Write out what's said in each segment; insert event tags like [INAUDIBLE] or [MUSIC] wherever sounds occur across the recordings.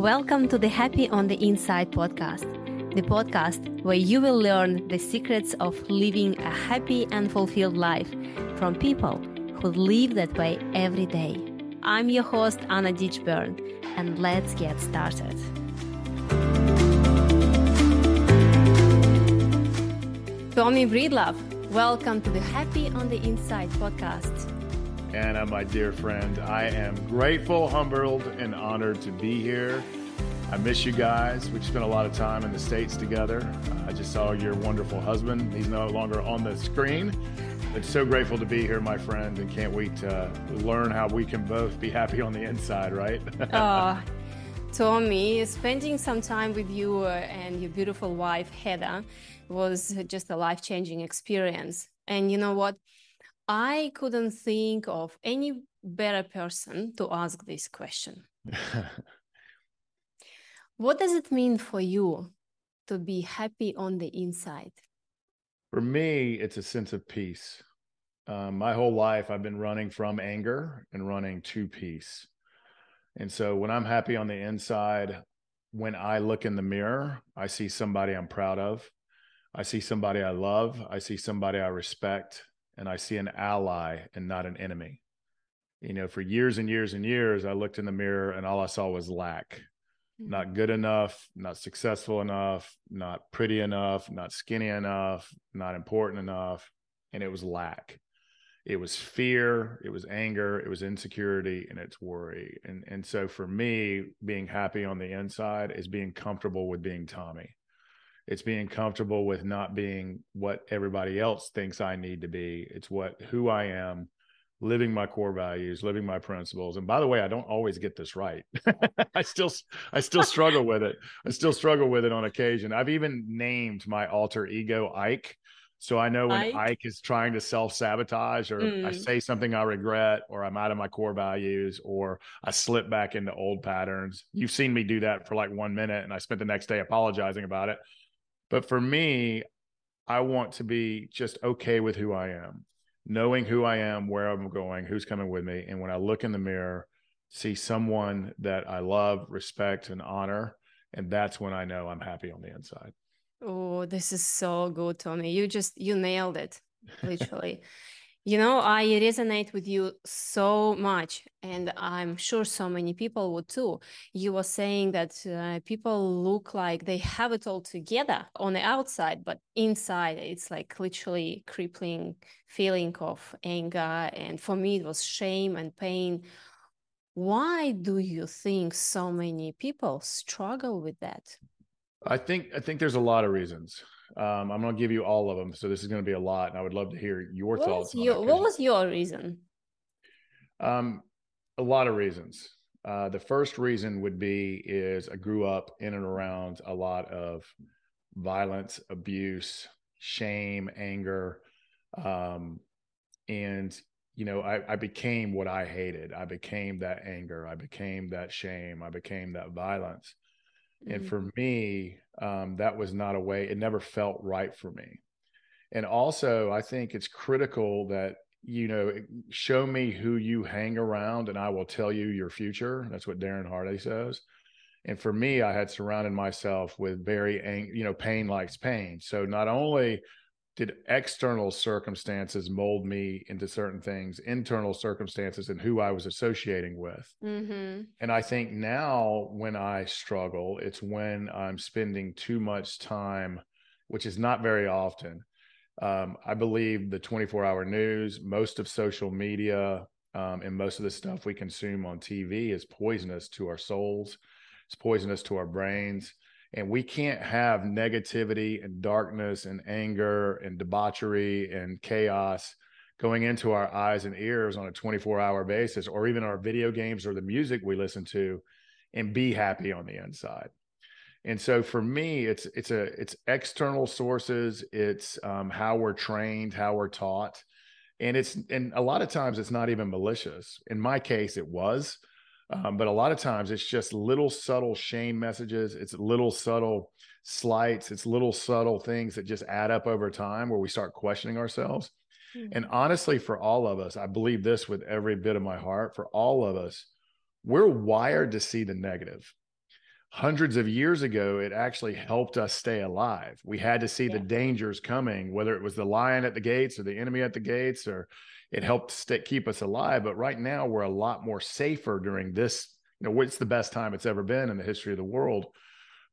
Welcome to the Happy on the Inside podcast, the podcast where you will learn the secrets of living a happy and fulfilled life from people who live that way every day. I'm your host, Anna Ditchburn, and let's get started. Tommy Breedlove, welcome to the Happy on the Inside podcast. Anna, my dear friend, I am grateful, humbled, and honored to be here. I miss you guys. We spent a lot of time in the States together. I just saw your wonderful husband. He's no longer on the screen. But so grateful to be here, my friend, and can't wait to learn how we can both be happy on the inside, right? [LAUGHS] oh, Tommy, spending some time with you uh, and your beautiful wife, Heather, was just a life changing experience. And you know what? I couldn't think of any better person to ask this question. [LAUGHS] what does it mean for you to be happy on the inside? For me, it's a sense of peace. Um, my whole life, I've been running from anger and running to peace. And so when I'm happy on the inside, when I look in the mirror, I see somebody I'm proud of. I see somebody I love. I see somebody I respect and I see an ally and not an enemy. You know, for years and years and years, I looked in the mirror and all I saw was lack. Mm-hmm. Not good enough, not successful enough, not pretty enough, not skinny enough, not important enough. And it was lack. It was fear, it was anger, it was insecurity, and it's worry. And and so for me, being happy on the inside is being comfortable with being Tommy it's being comfortable with not being what everybody else thinks I need to be. It's what who I am, living my core values, living my principles. And by the way, I don't always get this right. [LAUGHS] I still I still struggle with it. I still struggle with it on occasion. I've even named my alter ego Ike. So I know when Ike, Ike is trying to self-sabotage or mm. I say something I regret or I'm out of my core values or I slip back into old patterns. You've seen me do that for like 1 minute and I spent the next day apologizing about it but for me, I want to be just okay with who I am, knowing who I am, where I'm going, who's coming with me. And when I look in the mirror, see someone that I love, respect, and honor. And that's when I know I'm happy on the inside. Oh, this is so good, Tommy. You just you nailed it, literally. [LAUGHS] You know, I resonate with you so much, and I'm sure so many people would too. You were saying that uh, people look like they have it all together on the outside, but inside it's like literally crippling feeling of anger. And for me, it was shame and pain. Why do you think so many people struggle with that? I think I think there's a lot of reasons. Um, I'm going to give you all of them. So this is going to be a lot, and I would love to hear your what thoughts. Your, what was your reason? Um, a lot of reasons. Uh, the first reason would be is I grew up in and around a lot of violence, abuse, shame, anger, um, and you know I, I became what I hated. I became that anger. I became that shame. I became that violence. Mm-hmm. And for me, um, that was not a way, it never felt right for me. And also, I think it's critical that, you know, show me who you hang around and I will tell you your future. That's what Darren Hardy says. And for me, I had surrounded myself with very, ang- you know, pain likes pain. So not only did external circumstances mold me into certain things internal circumstances and who i was associating with. Mm-hmm. and i think now when i struggle it's when i'm spending too much time which is not very often. Um, i believe the 24 hour news most of social media um, and most of the stuff we consume on tv is poisonous to our souls. It's poisonous to our brains and we can't have negativity and darkness and anger and debauchery and chaos going into our eyes and ears on a 24 hour basis or even our video games or the music we listen to and be happy on the inside. And so for me it's it's a it's external sources it's um, how we're trained how we're taught and it's and a lot of times it's not even malicious. In my case it was um, but a lot of times it's just little subtle shame messages. It's little subtle slights. It's little subtle things that just add up over time where we start questioning ourselves. Mm-hmm. And honestly, for all of us, I believe this with every bit of my heart. For all of us, we're wired to see the negative. Hundreds of years ago, it actually helped us stay alive. We had to see yeah. the dangers coming, whether it was the lion at the gates or the enemy at the gates, or it helped stay, keep us alive. But right now, we're a lot more safer during this. You know, it's the best time it's ever been in the history of the world.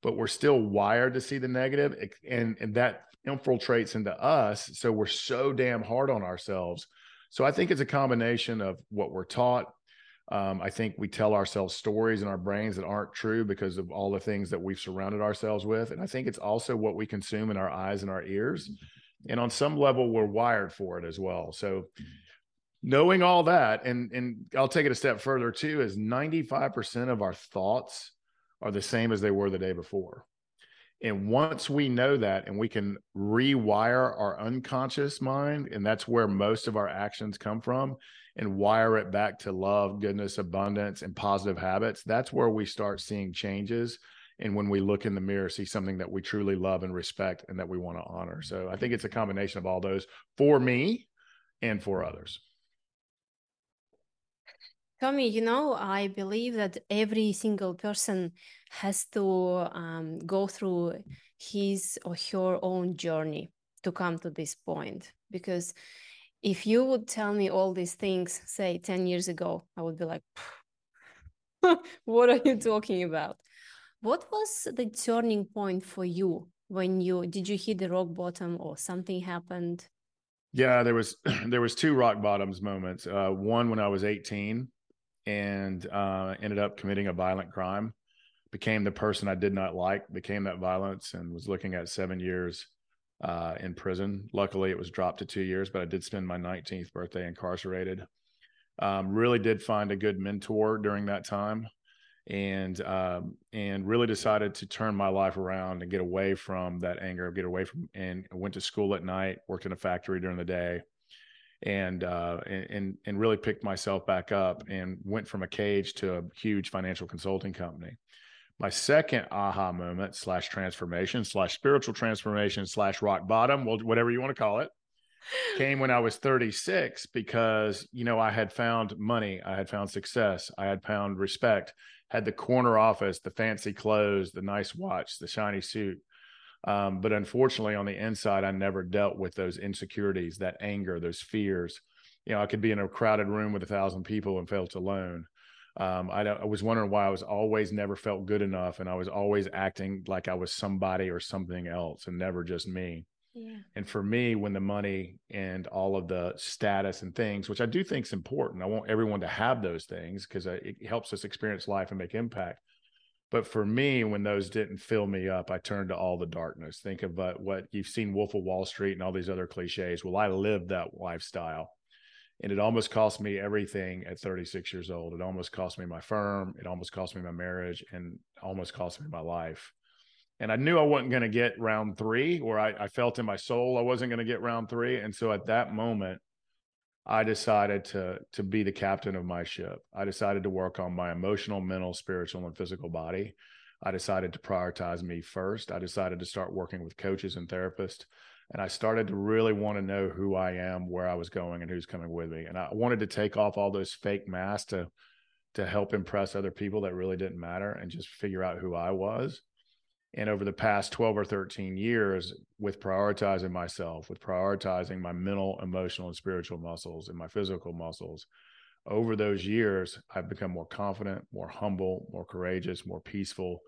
But we're still wired to see the negative, and and that infiltrates into us. So we're so damn hard on ourselves. So I think it's a combination of what we're taught, um, I think we tell ourselves stories in our brains that aren't true because of all the things that we've surrounded ourselves with. And I think it's also what we consume in our eyes and our ears. And on some level, we're wired for it as well. So knowing all that, and and I'll take it a step further too, is 95% of our thoughts are the same as they were the day before. And once we know that and we can rewire our unconscious mind, and that's where most of our actions come from, and wire it back to love, goodness, abundance, and positive habits, that's where we start seeing changes. And when we look in the mirror, see something that we truly love and respect and that we want to honor. So I think it's a combination of all those for me and for others. Tommy, you know, I believe that every single person has to um, go through his or her own journey to come to this point because if you would tell me all these things, say 10 years ago, I would be like, [LAUGHS] what are you talking about? What was the turning point for you when you did you hit the rock bottom or something happened? Yeah, there was [CLEARS THROAT] there was two rock bottoms moments. Uh, one when I was 18 and uh, ended up committing a violent crime, became the person I did not like, became that violence, and was looking at seven years uh, in prison. Luckily, it was dropped to two years, but I did spend my 19th birthday incarcerated. Um, really did find a good mentor during that time, and um, and really decided to turn my life around and get away from that anger, get away from and went to school at night, worked in a factory during the day, and uh, and and really picked myself back up and went from a cage to a huge financial consulting company my second aha moment slash transformation slash spiritual transformation slash rock bottom, well, whatever you want to call it, came when I was 36 because, you know, I had found money, I had found success, I had found respect, had the corner office, the fancy clothes, the nice watch, the shiny suit. Um, but unfortunately, on the inside, I never dealt with those insecurities, that anger, those fears. You know, I could be in a crowded room with a thousand people and felt alone um, I, I, was wondering why I was always never felt good enough, and I was always acting like I was somebody or something else, and never just me. Yeah. And for me, when the money and all of the status and things, which I do think is important, I want everyone to have those things because it helps us experience life and make impact. But for me, when those didn't fill me up, I turned to all the darkness. Think of uh, what you've seen Wolf of Wall Street and all these other cliches. Well, I lived that lifestyle and it almost cost me everything at 36 years old. It almost cost me my firm. It almost cost me my marriage and almost cost me my life. And I knew I wasn't going to get round three, or I, I felt in my soul I wasn't going to get round three. And so at that moment, I decided to to be the captain of my ship. I decided to work on my emotional, mental, spiritual, and physical body. I decided to prioritize me first. I decided to start working with coaches and therapists and I started to really want to know who I am, where I was going, and who's coming with me. And I wanted to take off all those fake masks to to help impress other people that really didn't matter and just figure out who I was. And over the past 12 or 13 years, with prioritizing myself, with prioritizing my mental, emotional, and spiritual muscles and my physical muscles, over those years, I've become more confident, more humble, more courageous, more peaceful,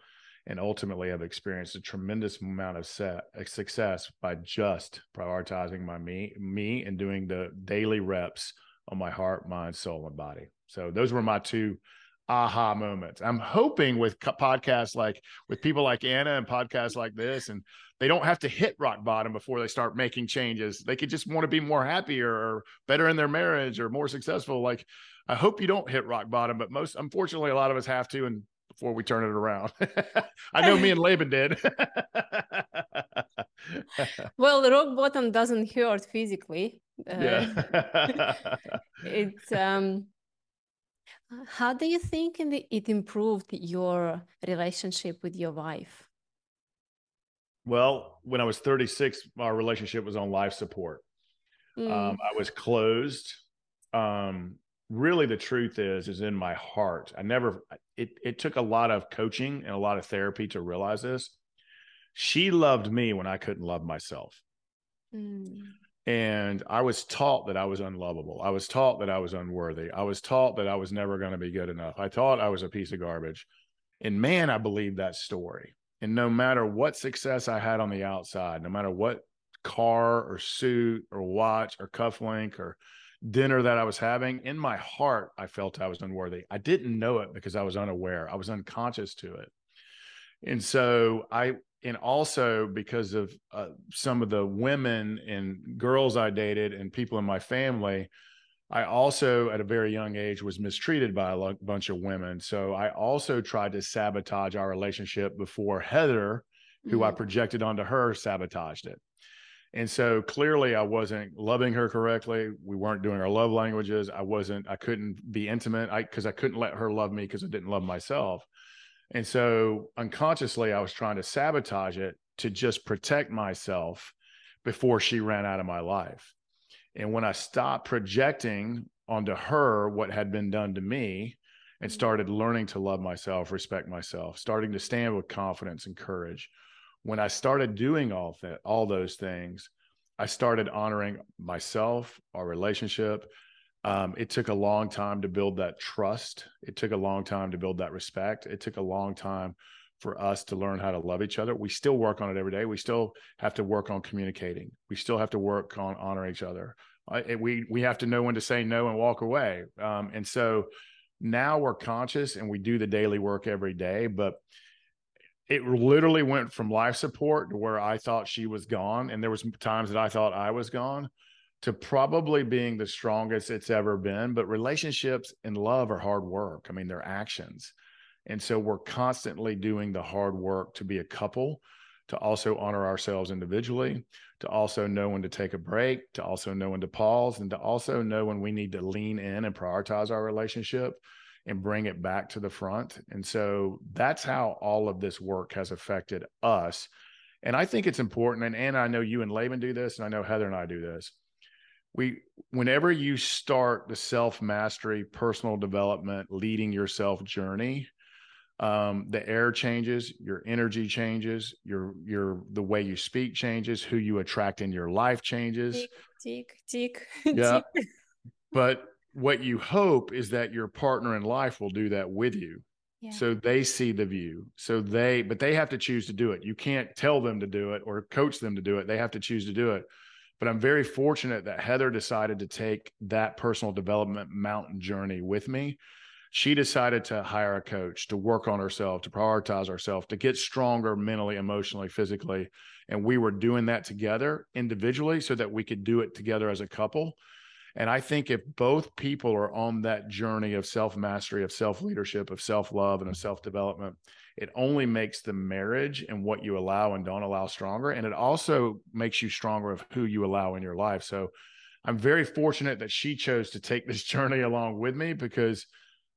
and ultimately have experienced a tremendous amount of set, uh, success by just prioritizing my me me and doing the daily reps on my heart, mind, soul, and body. So those were my two aha moments. I'm hoping with podcasts like with people like Anna and podcasts like this, and they don't have to hit rock bottom before they start making changes. They could just want to be more happier or better in their marriage or more successful. Like I hope you don't hit rock bottom, but most unfortunately, a lot of us have to, and before we turn it around. [LAUGHS] I know me and [LAUGHS] Laban did. [LAUGHS] well, the rock bottom doesn't hurt physically. Uh, yeah. it's um how do you think it improved your relationship with your wife? Well, when I was 36, our relationship was on life support. Mm. Um, I was closed. Um, really the truth is is in my heart. I never it it took a lot of coaching and a lot of therapy to realize this. She loved me when I couldn't love myself. Mm. And I was taught that I was unlovable. I was taught that I was unworthy. I was taught that I was never going to be good enough. I thought I was a piece of garbage. And man, I believed that story. And no matter what success I had on the outside, no matter what car or suit or watch or cufflink or dinner that I was having, in my heart, I felt I was unworthy. I didn't know it because I was unaware, I was unconscious to it. And so I, and also because of uh, some of the women and girls I dated and people in my family, I also, at a very young age, was mistreated by a bunch of women. So I also tried to sabotage our relationship before Heather, who mm-hmm. I projected onto her, sabotaged it. And so clearly I wasn't loving her correctly. We weren't doing our love languages. I wasn't, I couldn't be intimate I because I couldn't let her love me because I didn't love myself. And so unconsciously I was trying to sabotage it to just protect myself before she ran out of my life. And when I stopped projecting onto her what had been done to me and started learning to love myself, respect myself, starting to stand with confidence and courage, when I started doing all that, all those things, I started honoring myself, our relationship. Um, it took a long time to build that trust. It took a long time to build that respect. It took a long time for us to learn how to love each other. We still work on it every day. We still have to work on communicating. We still have to work on honoring each other. we we have to know when to say no and walk away. Um, and so now we're conscious and we do the daily work every day. But it literally went from life support to where I thought she was gone, and there was times that I thought I was gone, to probably being the strongest it's ever been. But relationships and love are hard work. I mean, they're actions, and so we're constantly doing the hard work to be a couple, to also honor ourselves individually, to also know when to take a break, to also know when to pause, and to also know when we need to lean in and prioritize our relationship and bring it back to the front. And so that's how all of this work has affected us. And I think it's important. And, and I know you and Laban do this, and I know Heather and I do this. We, whenever you start the self mastery, personal development, leading yourself journey, um, the air changes, your energy changes, your your the way you speak changes, who you attract in your life changes. Tick, tick, tick. Yeah. but what you hope is that your partner in life will do that with you. Yeah. So they see the view. So they, but they have to choose to do it. You can't tell them to do it or coach them to do it. They have to choose to do it. But I'm very fortunate that Heather decided to take that personal development mountain journey with me. She decided to hire a coach to work on herself, to prioritize herself, to get stronger mentally, emotionally, physically. And we were doing that together individually so that we could do it together as a couple and I think if both people are on that journey of self mastery, of self leadership, of self love, and of self development, it only makes the marriage and what you allow and don't allow stronger. And it also makes you stronger of who you allow in your life. So I'm very fortunate that she chose to take this [LAUGHS] journey along with me because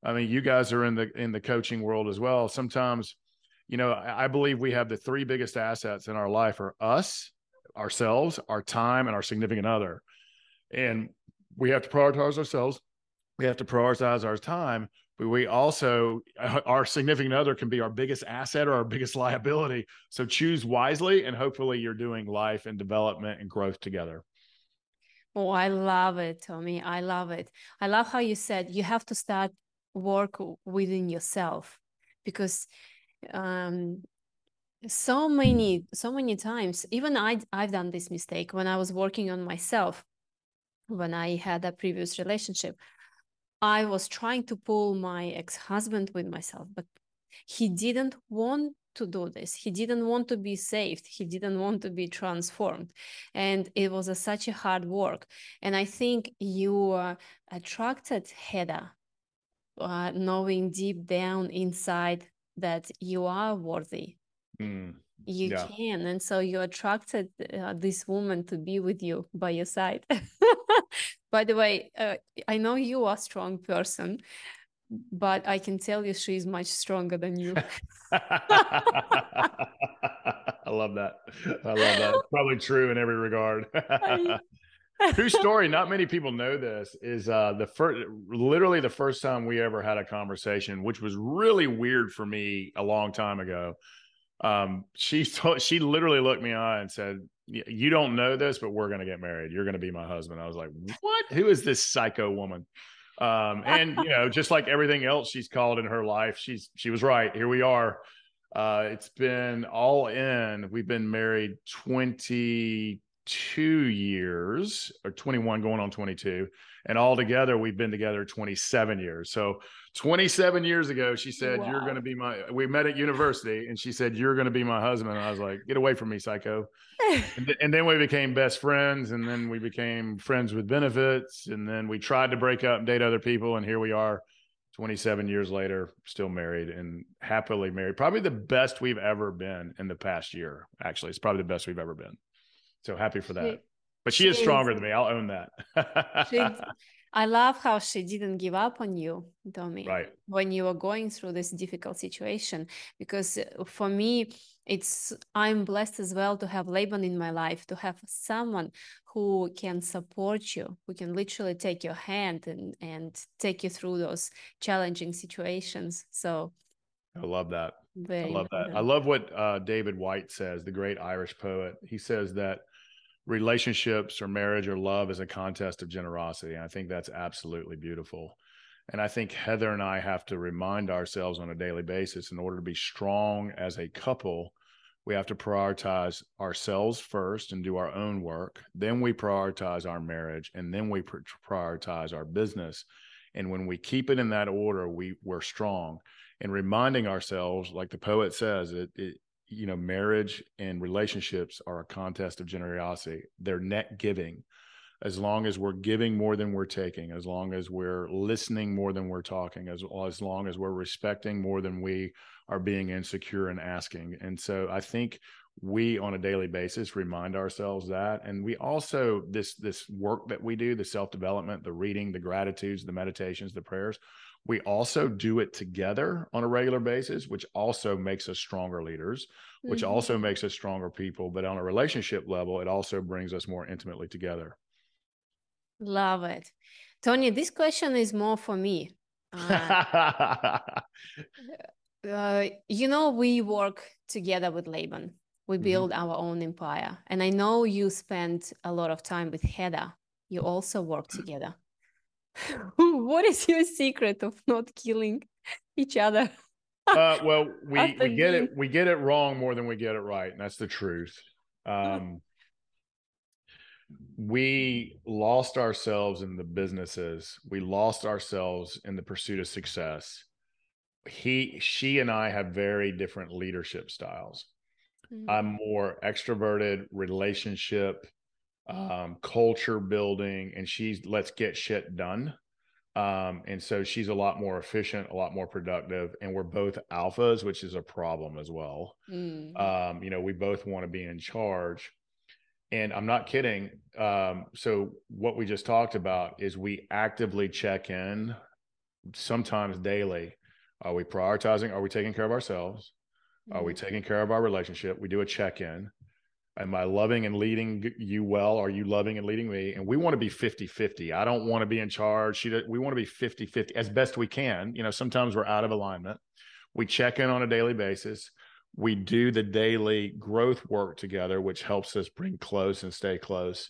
I mean, you guys are in the in the coaching world as well. Sometimes, you know, I believe we have the three biggest assets in our life are us, ourselves, our time, and our significant other. And we have to prioritize ourselves. We have to prioritize our time, but we also, [LAUGHS] our significant other can be our biggest asset or our biggest liability. So choose wisely, and hopefully, you're doing life and development and growth together. Oh, I love it, Tommy. I love it. I love how you said you have to start work within yourself because um, so many so many times even i i've done this mistake when i was working on myself when I had a previous relationship, I was trying to pull my ex husband with myself, but he didn't want to do this. He didn't want to be saved. He didn't want to be transformed. And it was a, such a hard work. And I think you uh, attracted Heather, uh, knowing deep down inside that you are worthy. Mm you yeah. can and so you attracted uh, this woman to be with you by your side [LAUGHS] by the way uh, i know you are a strong person but i can tell you she's much stronger than you [LAUGHS] i love that i love that it's probably true in every regard [LAUGHS] true story. Not many people know this. Is uh, the first, literally the first time we ever had a conversation, which was really weird for me a long time ago. Um, she [LAUGHS] told, she literally looked me on and said, "You don't know this, but we're going to get married. You're going to be my husband." I was like, "What? Who is this psycho woman?" Um, and you know, just like everything else she's called in her life, she's she was right. Here we are. Uh, it's been all in. We've been married 22 years or 21 going on 22. And all together, we've been together 27 years. So 27 years ago, she said, wow. You're going to be my, we met at university and she said, You're going to be my husband. And I was like, Get away from me, psycho. [LAUGHS] and, th- and, then we became best friends. And then we became friends with benefits. And then we tried to break up and date other people. And here we are 27 years later, still married and happily married. Probably the best we've ever been in the past year. Actually, it's probably the best we've ever been. So happy for that. She, but she, she is stronger is, than me. I'll own that. she, [LAUGHS] I love how she didn't give up on you, Tommy, right. when you were going through this difficult situation. Because uh, for me, it's I'm blessed as well to have Laban in my life, to have someone who can support you, who can literally take your hand and and take you through those challenging situations. So I love that. I love that. I love what uh, David Whyte says, the great Irish poet. He says that relationships or marriage or love is a contest of generosity. And I think that's absolutely beautiful. And I think Heather and I have to remind ourselves on a daily basis in order to be strong as a couple, we have to prioritize ourselves first and do our own work. Then we prioritize our marriage and then we prioritize our business. And when we keep it in that order, we, we're strong. And reminding ourselves, like the poet says, it, it you know, marriage and relationships are a contest of generosity. They're net giving. As long as we're giving more than we're taking, as long as we're listening more than we're talking, as, as long as we're respecting more than we are being insecure and asking. And so I think we on a daily basis remind ourselves that and we also this this work that we do the self development the reading the gratitudes the meditations the prayers we also do it together on a regular basis, which also makes us stronger leaders, which mm-hmm. also makes us stronger people. But on a relationship level, it also brings us more intimately together. Love it. Tommy, this question is more for me. Uh, [LAUGHS] uh, you know, we work together with Laban. We mm-hmm. build mm-hmm. our own empire. And I know you spend a lot of time with Heather. You also work [CLEARS THROAT] together. [LAUGHS] what is your secret of not killing each other? uh, [LAUGHS] well, we, we get it we get it wrong more than we get it right, and that's the truth. Um, we lost ourselves in the businesses. We lost ourselves in the pursuit of success. He, she, and I have very different leadership styles. Mm-hmm. I'm more extroverted, relationship um, culture building, and she's let's get shit done. Um, and so she's a lot more efficient, a lot more productive, and we're both alphas, which is a problem as well. Mm. Um, you know, we both want to be in charge. And I'm not kidding. Um, so what we just talked about is we actively check in sometimes daily. Are we prioritizing? Are we taking care of ourselves? Mm. Are we mm. taking care of our relationship? We do a check in am i loving and leading you well? Are you loving and leading me? And we want to be 50 50 i don't want to be in charge. She, we want to be 50 50 as best we can. You know sometimes we're out of alignment. We check in on a daily basis. We do the daily growth work together which helps us bring close and stay close.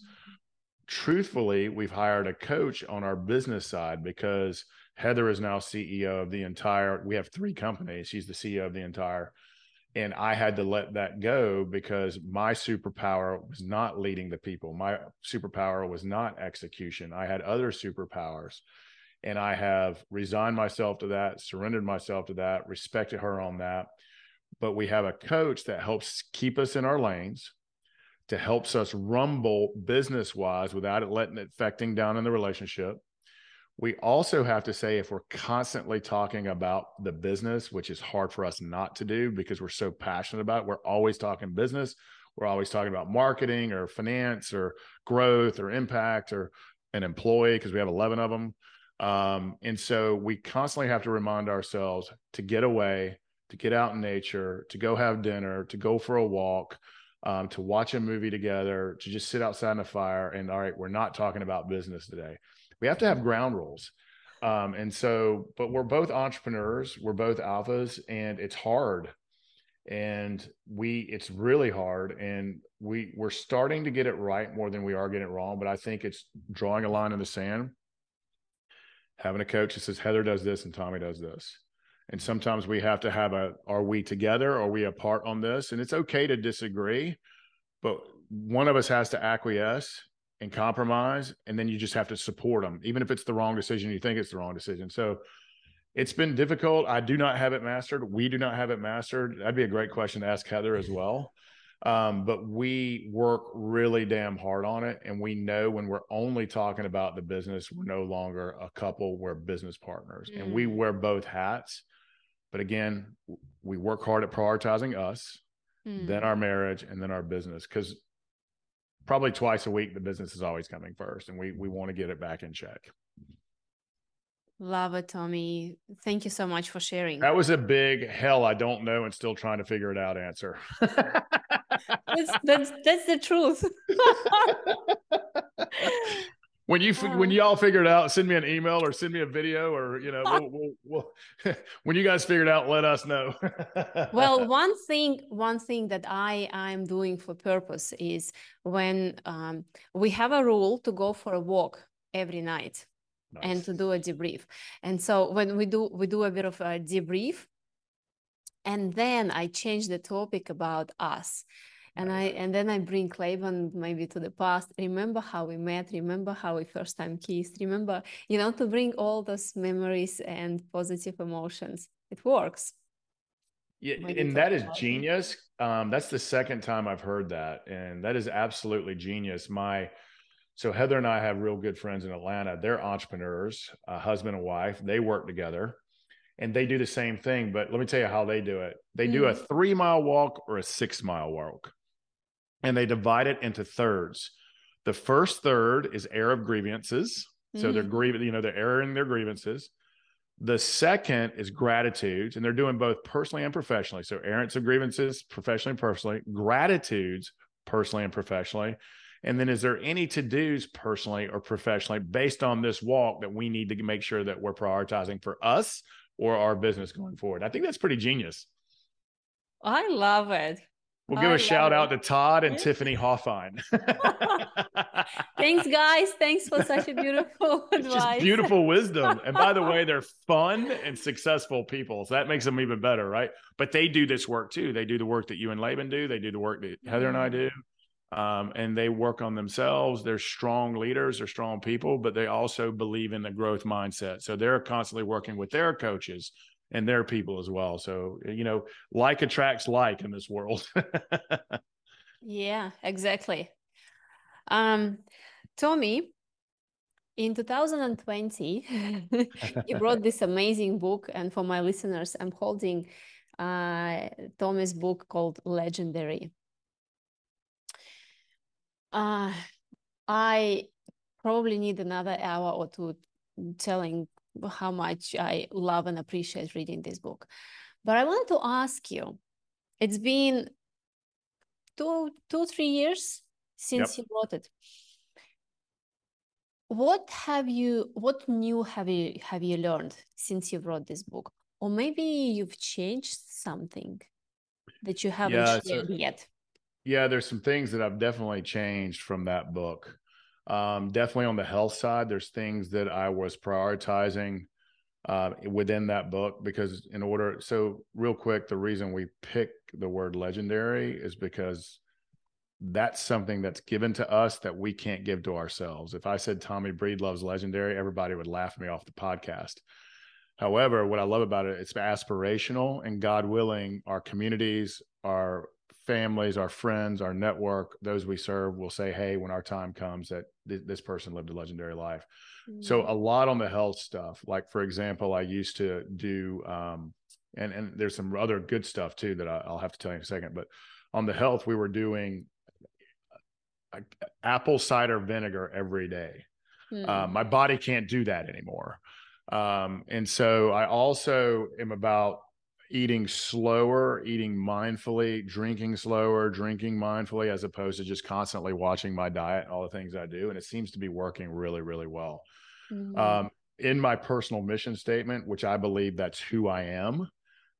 Truthfully we've hired a coach on our business side because heather is now ceo of the entire we have three companies. She's the ceo of the entire and I had to let that go because my superpower was not leading the people. My superpower was not execution. I had other superpowers. And I have resigned myself to that, surrendered myself to that, respected her on that. But we have a coach that helps keep us in our lanes, to helps us rumble business wise without it letting it affecting down in the relationship we also have to say if we're constantly talking about the business, which is hard for us not to do because we're so passionate about it, we're always talking business. We're always talking about marketing or finance or growth or impact or an employee because we have 11 of them. Um, and so we constantly have to remind ourselves to get away, to get out in nature, to go have dinner, to go for a walk, um, to watch a movie together, to just sit outside in the fire and all right, we're not talking about business today. We have to have ground rules. Um, and so, but we're both entrepreneurs, we're both alphas, and it's hard. And we, it's really hard. And we, we're starting to get it right more than we are getting it wrong. But I think it's drawing a line in the sand, having a coach that says, Heather does this and Tommy does this. And sometimes we have to have a, are we together? Are we apart on this? And it's okay to disagree, but one of us has to acquiesce and compromise and then you just have to support them even if it's the wrong decision you think it's the wrong decision so it's been difficult i do not have it mastered we do not have it mastered that'd be a great question to ask heather as well um, but we work really damn hard on it and we know when we're only talking about the business we're no longer a couple we're business partners mm. and we mm. wear both hats but again we work hard at prioritizing us mm. then our marriage and then our business because probably twice a week the business is always coming first and we we want to get it back in check. Love it tommy. Thank you so much for sharing. That was a big hell i don't know and still trying to figure it out answer. That's, that's that's the truth [LAUGHS] [LAUGHS] when you when y'all figure it out send me an email or send me a video or you know we'll, we'll, we'll, [LAUGHS] when you guys figure it out let us know. [LAUGHS] Well one thing one thing that i i'm doing for purpose is when um, we have a rule to go for a walk every night nice. and to do a debrief. And so when we do we do a bit of a debrief and then i change the topic about us and i and then i bring Laban maybe to the past. Remember how we met remember how we first time kissed remember you know to bring all those memories and positive emotions. It works. Yeah maybe and that is genius. Um, that's the second time i've heard that and that is absolutely genius. My so heather and i have real good friends in atlanta. They're entrepreneurs a husband and wife. They work together and they do the same thing but let me tell you how they do it. They mm. do a mm. three mile walk or a six mile walk and they divide it into thirds. The first third is air of grievances. So mm-hmm. they're grieving, you know, they're airing their grievances. The second is gratitudes, and they're doing both personally and professionally. So errands of grievances, professionally and personally, gratitudes, personally and professionally. And then is there any to dos personally or professionally based on this walk that we need to make sure that we're prioritizing for us or our business going forward? I think that's pretty genius. I love it. We'll give I a shout it. out to Todd and Tiffany Hoffine. [LAUGHS] [LAUGHS] Thanks, guys. Thanks for such a beautiful [LAUGHS] advice. Just beautiful wisdom. And by the way, they're fun and successful people. So that makes them even better, right? But they do this work too. They do the work that you and Laban do. They do the work that Heather and I do. Um, and they work on themselves. They're strong leaders, they're strong people, but they also believe in the growth mindset. So they're constantly working with their coaches and their people as well. So, you know, like attracts like in this world. [LAUGHS] yeah, exactly. Um, Tommy, in 2020, [LAUGHS] you wrote this amazing book. And for my listeners, I'm holding uh, Tommy's book called Legendary. Uh, I probably need another hour or two telling how much I love and appreciate reading this book. But I wanted to ask you, it's been two, two, three years since yep. you wrote it. What have you, what new have you have you learned since you wrote this book? Or maybe you've changed something that you haven't yeah, shared so, yet. Yeah, there's some things that I've definitely changed from that book. Um, definitely on the health side, there's things that I was prioritizing uh, within that book because in order, so real quick, the reason we pick the word legendary is because that's something that's given to us that we can't give to ourselves. If I said Tommy Breedlove's legendary, everybody would laugh me off the podcast. However, what I love about it, it's aspirational and God willing, our communities, our families, our friends, our network, those we serve will say, hey, when our time comes, that th- this person lived a legendary life. Mm-hmm. So a lot on the health stuff. Like for example, I used to do, um, and and there's some other good stuff too that I, will have to tell you in a second. But on the health, we were doing uh, apple cider vinegar every day. Mm-hmm. Uh, my body can't do that anymore. Um, and so I also am about eating slower, eating mindfully, drinking slower, drinking mindfully, as opposed to just constantly watching my diet and all the things I do. And it seems to be working really, really well. Mm-hmm. Um, in my personal mission statement, which I believe that's who I am,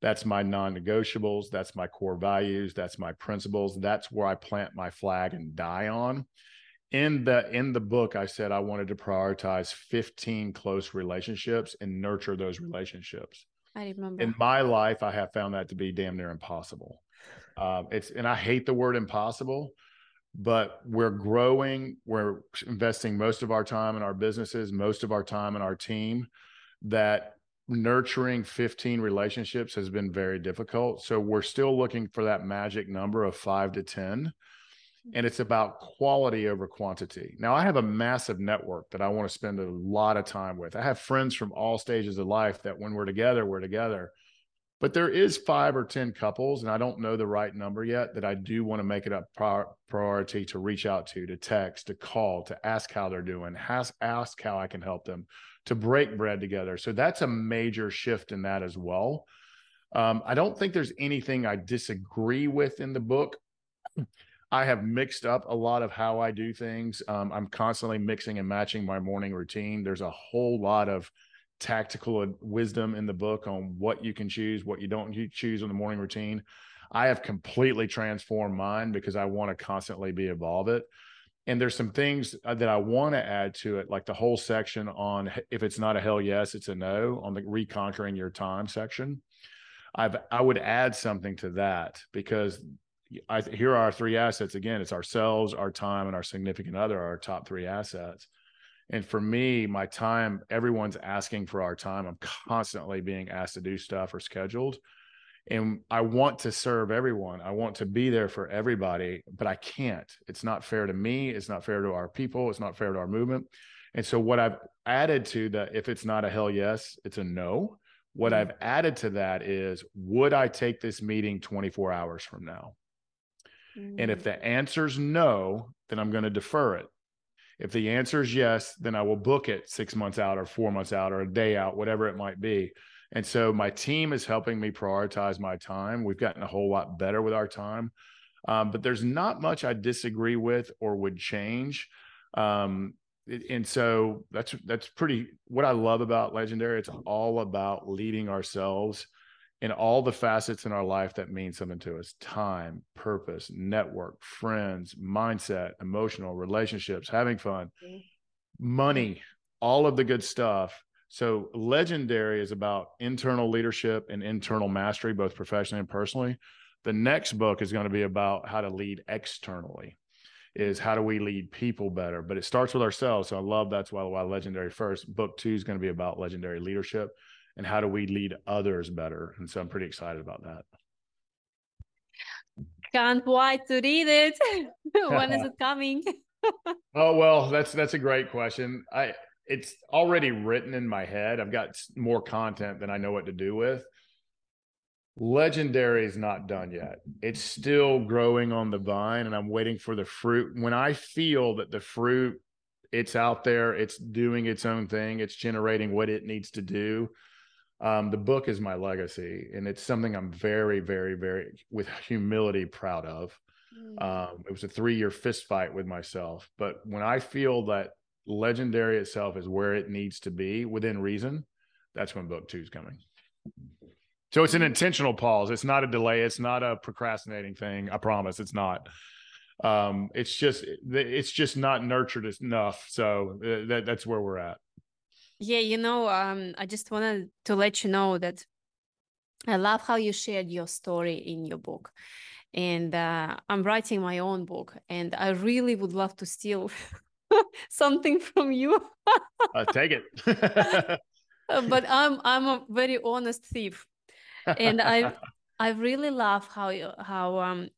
that's my non-negotiables, that's my core values, that's my principles, that's where I plant my flag and die on. In the in the book, I said I wanted to prioritize 15 close relationships and nurture those relationships. I remember. In my life, I have found that to be damn near impossible. Um, it's and I hate the word impossible, but we're growing. We're investing most of our time in our businesses, most of our time in our team. That nurturing 15 relationships has been very difficult. So we're still looking for that magic number of five to 10 and it's about quality over quantity. Now, I have a massive network that I want to spend a lot of time with. I have friends from all stages of life that when we're together, we're together. But there is five or 10 couples, and I don't know the right number yet, that I do want to make it a priority to reach out to, to text, to call, to ask how they're doing, ask, ask how I can help them, to break bread together. So that's a major shift in that as well. Um, I don't think there's anything I disagree with in the book. I have mixed up a lot of how I do things. Um, I'm constantly mixing and matching my morning routine. There's a whole lot of tactical wisdom in the book on what you can choose, what you don't choose in the morning routine. I have completely transformed mine because I want to constantly be evolve it. And there's some things uh, that I want to add to it, like the whole section on if it's not a hell yes, it's a no on the reconquering your time section. I've I would add something to that because I, here are our three assets. Again, it's ourselves, our time, and our significant other our top three assets. And for me, my time, everyone's asking for our time. I'm constantly being asked to do stuff or scheduled. And I want to serve everyone. I want to be there for everybody, but I can't. It's not fair to me. It's not fair to our people. It's not fair to our movement. And so, what I've added to that, if it's not a hell yes, it's a no. What mm-hmm. I've added to that is, would I take this meeting 24 hours from now? And if mm. the answer's no, then I'm going to defer it. If the answer is yes, then I will book it six months out or four months out or a day out, whatever it might be. And so my team is helping me prioritize my time. We've gotten a whole lot better with our time. Um, but there's not much I disagree with or would change. Um, and so that's that's pretty what I love about Legendary. It's all about leading ourselves in all the facets in our life that mean something to us time, purpose, network, friends, mindset, emotional relationships, having fun, mm-hmm. money, all of the good stuff. So, legendary is about internal leadership and internal mastery, both professionally and personally. The next book is going to be about how to lead externally is how do we lead people better but it starts with ourselves so i love that's why, why legendary first book two is going to be about legendary leadership and how do we lead others better? And so i'm pretty excited about that. Can't wait to read it. [LAUGHS] When is [LAUGHS] it coming? [LAUGHS] Oh well that's that's a great question. I it's already written in my head. I've got more content than i know what to do with. Legendary is not done yet. It's still growing on the vine and i'm waiting for the fruit. When i feel that the fruit it's out there it's doing its own thing it's generating what it needs to do um, the book is my legacy, and it's something I'm very, very, very, with humility, proud of. Mm. Um, it was a three year fist fight with myself, but when I feel that legendary itself is where it needs to be within reason, that's when book two is coming. So it's an intentional pause. It's not a delay. It's not a procrastinating thing. I promise it's not. Um, it's just it's just not nurtured enough. So uh, that, that's where we're at. Yeah, you know, um, I just wanted to let you know that I love how you shared your story in your book. And uh, I'm writing my own book, and I really would love to steal [LAUGHS] something from you. uh, take it. [LAUGHS] Uh, [LAUGHS] but I'm I'm a very honest thief, and I I really love how you how um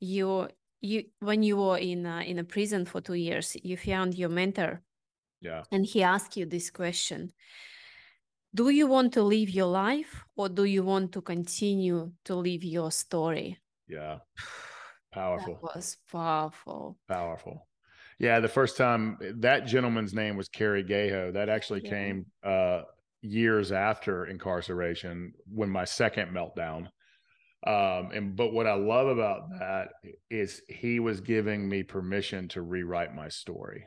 you you when you were in uh, in a prison for two years, you found your mentor yeah. And he asked you this question Do you want to live your life or do you want to continue to live your story? Yeah. [SIGHS] Powerful. That was powerful. Powerful. Yeah, the first time that gentleman's name was Kerry Gaho. That actually yeah. came uh years after incarceration when my second meltdown. Um, and but what I love about that is he was giving me permission to rewrite my story.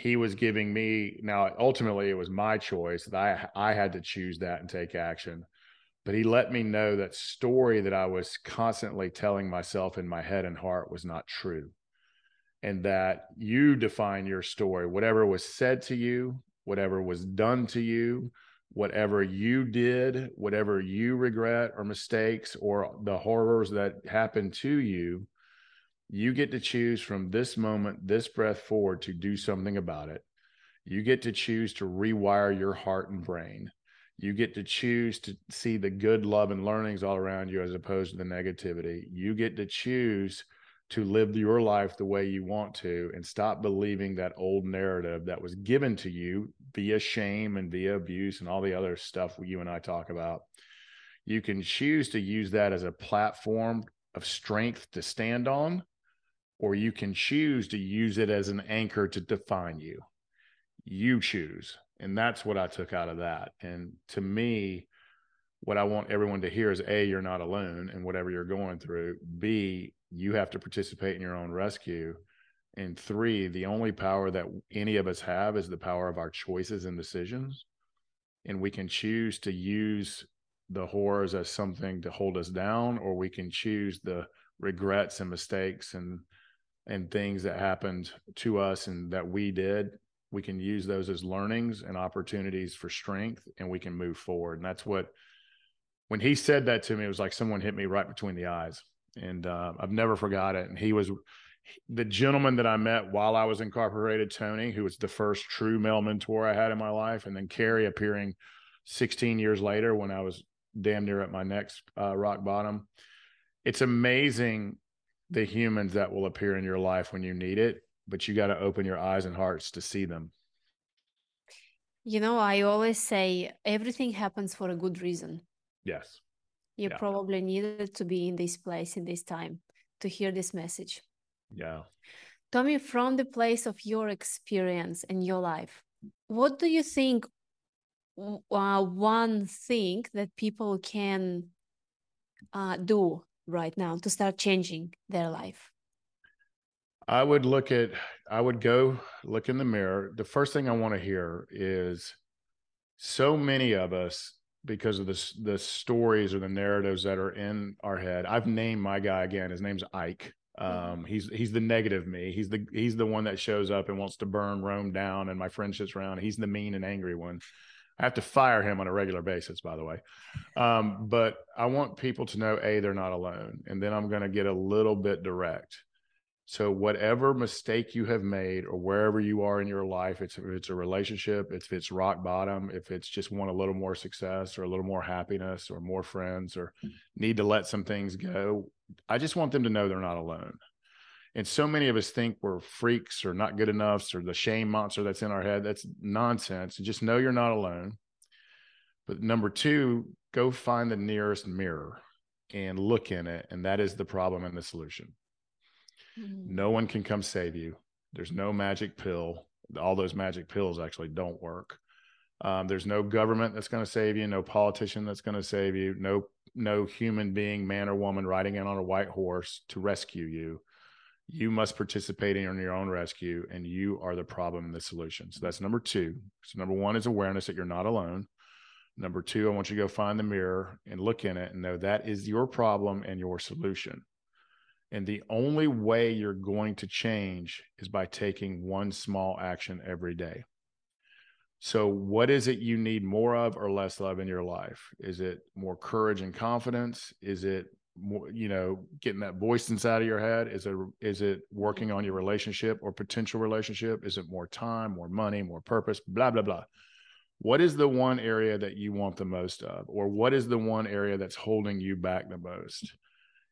He was giving me now ultimately it was my choice that I I had to choose that and take action. But he let me know that story that I was constantly telling myself in my head and heart was not true. And that you define your story, whatever was said to you, whatever was done to you, whatever you did, whatever you regret or mistakes or the horrors that happened to you, you get to choose from this moment, this breath forward to do something about it. You get to choose to rewire your heart and brain. You get to choose to see the good love and learnings all around you as opposed to the negativity. You get to choose to live your life the way you want to and stop believing that old narrative that was given to you via shame and via abuse and all the other stuff you and I talk about. You can choose to use that as a platform of strength to stand on, or you can choose to use it as an anchor to define you. You choose. And that's what I took out of that. And to me, what I want everyone to hear is A, you're not alone in whatever you're going through. B, you have to participate in your own rescue. And three, the only power that any of us have is the power of our choices and decisions. And we can choose to use the horrors as something to hold us down, or we can choose the regrets and mistakes and and things that happened to us and that we did. We can use those as learnings and opportunities for strength, and we can move forward. And that's what when he said that to me, it was like someone hit me right between the eyes and uh, I've never forgot it. And he was the gentleman that I met while I was incarcerated, Tony, who was the first true male mentor I had in my life, and then Carrie appearing 16 years later when I was damn near at my next uh, rock bottom. It's amazing the humans that will appear in your life when you need it, but you got to open your eyes and hearts to see them. You know, I always say everything happens for a good reason. Yes you yeah. probably needed to be in this place in this time to hear this message yeah tommy from the place of your experience in your life what do you think uh, one thing that people can uh, do right now to start changing their life i would look at i would go look in the mirror the first thing i want to hear is so many of us because of the the stories or the narratives that are in our head. I've named my guy again. His name's Ike. Mm-hmm. Um, he's he's the negative me. He's the he's the one that shows up and wants to burn Rome down, and my friendships around. He's the mean and angry one. I have to fire him on a regular basis, by the way. Um, but I want people to know a they're not alone, and then I'm going to get a little bit direct. So whatever mistake you have made or wherever you are in your life, it's if it's a relationship, if it's rock bottom, if it's just want a little more success or a little more happiness or more friends or need to let some things go, I just want them to know they're not alone. And so many of us think we're freaks or not good enough or the shame monster that's in our head. That's nonsense. Just know you're not alone. But number two, go find the nearest mirror and look in it. And that is the problem and the solution. Mm-hmm. No one can come save you. There's no magic pill. All those magic pills actually don't work. Um, there's no government that's going to save you, no politician that's going to save you, no no human being, man or woman, riding in on a white horse to rescue you. You must participate in your own rescue, and you are the problem and the solution. So that's number two. So number one is awareness that you're not alone. Number two, I want you to go find the mirror and look in it and know that is your problem and your solution. And the only way you're going to change is by taking one small action every day. So, what is it you need more of or less of in your life? Is it more courage and confidence? Is it you know, getting that voice inside of your head? Is it is it working on your relationship or potential relationship? Is it more time, more money, more purpose? Blah blah blah. What is the one area that you want the most of, or what is the one area that's holding you back the most?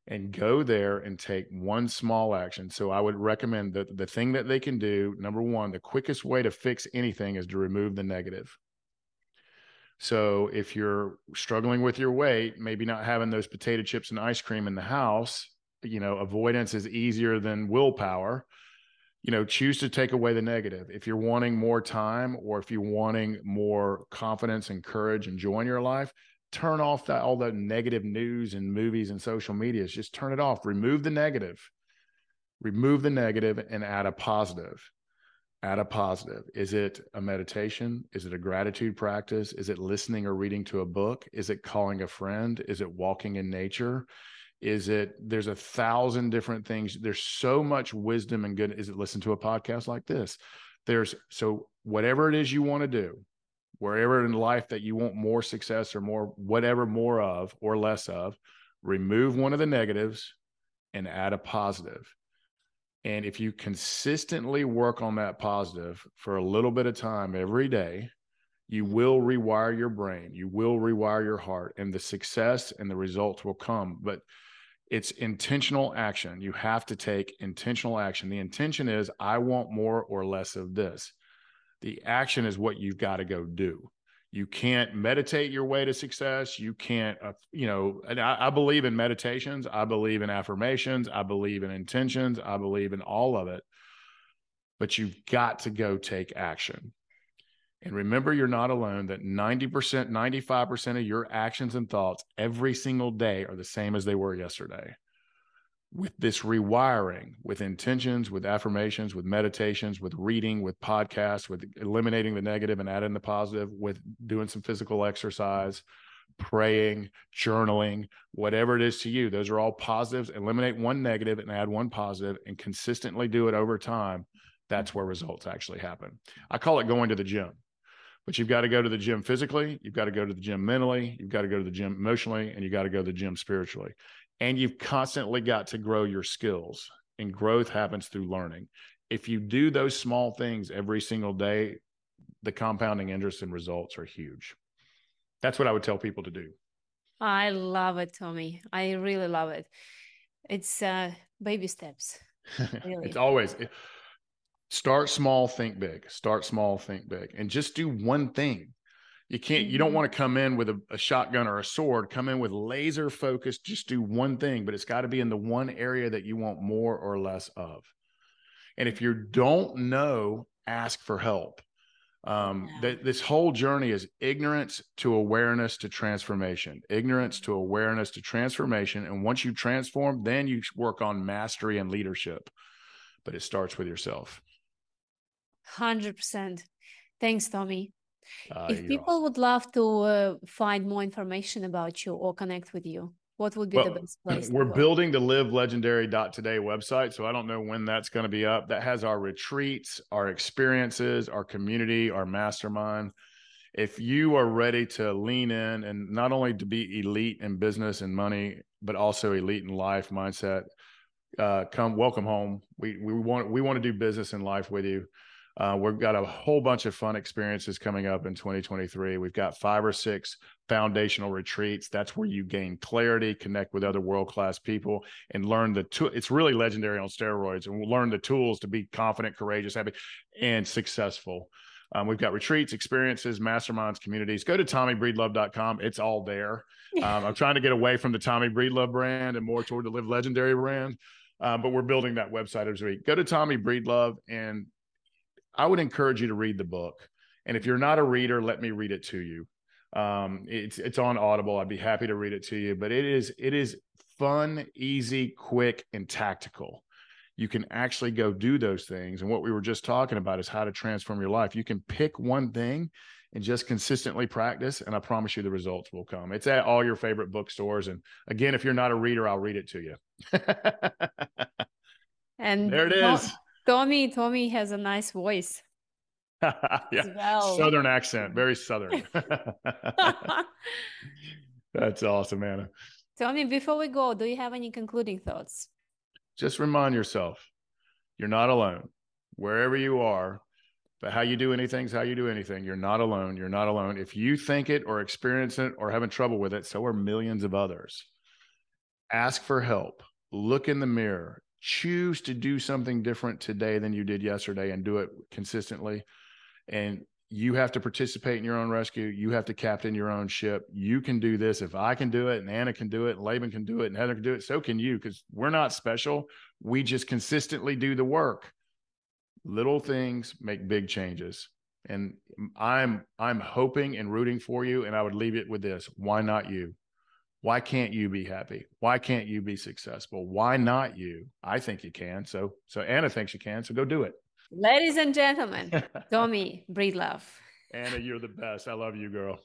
and go there and take one small action. So I would recommend that the thing that they can do, number one, the quickest way to fix anything is to remove the negative. So if you're struggling with your weight, maybe not having those potato chips and ice cream in the house, you know, avoidance is easier than willpower. you know, choose to take away the negative. If you're wanting more time or if you're wanting more confidence and courage and joy in your life, turn off that all the negative news and movies and social medias. Just turn it off. Remove the negative. Remove the negative and add a positive. Add a positive. Is it a meditation? Is it a gratitude practice? Is it listening or reading to a book? Is it calling a friend? Is it walking in nature? Is it there's a thousand different things. There's so much wisdom and good. Is it listen to a podcast like this? There's so whatever it is you want to do, wherever in life that you want more success or more whatever more of or less of, remove one of the negatives and add a positive. And if you consistently work on that positive for a little bit of time every day, you will rewire your brain, you will rewire your heart, and the success and the results will come. But it's intentional action. You have to take intentional action. The intention is, I want more or less of this. The action is what you've got to go do. You can't meditate your way to success. You can't, uh, you know, and I, I believe in meditations. I believe in affirmations. I believe in intentions. I believe in all of it. But you've got to go take action. And remember, you're not alone, that 90%, 95% of your actions and thoughts every single day are the same as they were yesterday. With this rewiring, with intentions, with affirmations, with meditations, with reading, with podcasts, with eliminating the negative and adding the positive, with doing some physical exercise, praying, journaling, whatever it is to you, those are all positives. Eliminate one negative and add one positive and consistently do it over time. That's where results actually happen. I call it going to the gym but you've got to go to the gym physically, you've got to go to the gym mentally, you've got to go to the gym emotionally, and you got to go to the gym spiritually. And you've constantly got to grow your skills. And growth happens through learning. If you do those small things every single day, the compounding interest and results are huge. That's what I would tell people to do. I love it, Tommy. I really love it. It's uh, baby steps. [LAUGHS] Really. it's always start small think big start small think big and just do one thing you can't you don't mm-hmm. want to come in with a, a, shotgun or a sword come in with laser focus just do one thing but it's got to be in the one area that you want more or less of and if you don't know ask for help um yeah. that this whole journey is ignorance to awareness to transformation ignorance to awareness to transformation and once you transform then you work on mastery and leadership but it starts with yourself 100%. Thanks, Tommy. Uh, if people would love to uh, find more information about you or connect with you, what would be well, the best [CLEARS THROAT] place? We're building the live legendary.today website. So I don't know when that's going to be up. That has our retreats, our experiences, our community, our mastermind. If you are ready to lean in and not only to be elite in business and money, but also elite in life mindset, uh, come welcome home. We we want we want to do business in life with you. Uh, we've got a whole bunch of fun experiences coming up in 2023. We've got five or six foundational retreats. That's where you gain clarity, connect with other world class people, and learn the. tool. it's really legendary on steroids, and we'll learn the tools to be confident, courageous, happy, and successful. Um, we've got retreats, experiences, masterminds, communities. Go to TommyBreedlove.com. It's all there. [LAUGHS] Um, I'm trying to get away from the Tommy Breedlove brand and more toward the Live Legendary brand. Uh, but we're building that website as we go to Tommy Breedlove and I would encourage you to read the book. And if you're not a reader, let me read it to you. Um, it's it's on Audible. I'd be happy to read it to you. But it is it is fun, easy, quick, and tactical. You can actually go do those things. And what we were just talking about is how to transform your life. You can pick one thing and just consistently practice, and I promise you the results will come. It's at all your favorite bookstores. And again, if you're not a reader, I'll read it to you. [LAUGHS] and there it is. Tommy, Tommy has a nice voice. [LAUGHS] yeah, well. southern accent, very southern. [LAUGHS] [LAUGHS] That's awesome, Anna. Tommy, before we go, do you have any concluding thoughts? Just remind yourself you're not alone. Wherever you are, but how you do anything is how you do anything. You're not alone. You're not alone. If you think it or experience it or having trouble with it, so are millions of others. Ask for help. Look in the mirror choose to do something different today than you did yesterday and do it consistently and you have to participate in your own rescue you have to captain your own ship you can do this if i can do it and anna can do it and laban can do it and heather can do it so can you because we're not special we just consistently do the work Little things make big changes. And I'm I'm hoping and rooting for you. And I would leave it with this. Why not you? Why can't you be happy? Why can't you be successful? Why not you? I think you can. So so Anna thinks you can. So go do it. Ladies and gentlemen, [LAUGHS] Tommy Breedlove. Anna, you're the best. I love you, girl.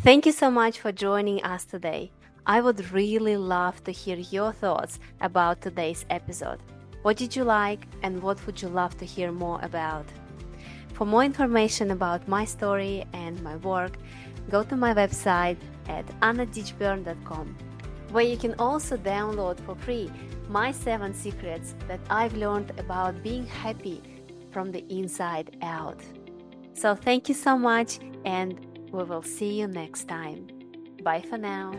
Thank you so much for joining us today. I would really love to hear your thoughts about today's episode. What did you like and what would you love to hear more about? For more information about my story and my work, go to my website at annaditchburn.com, where you can also download for free my seven secrets that I've learned about being happy from the inside out. So, thank you so much, and we will see you next time. Bye for now.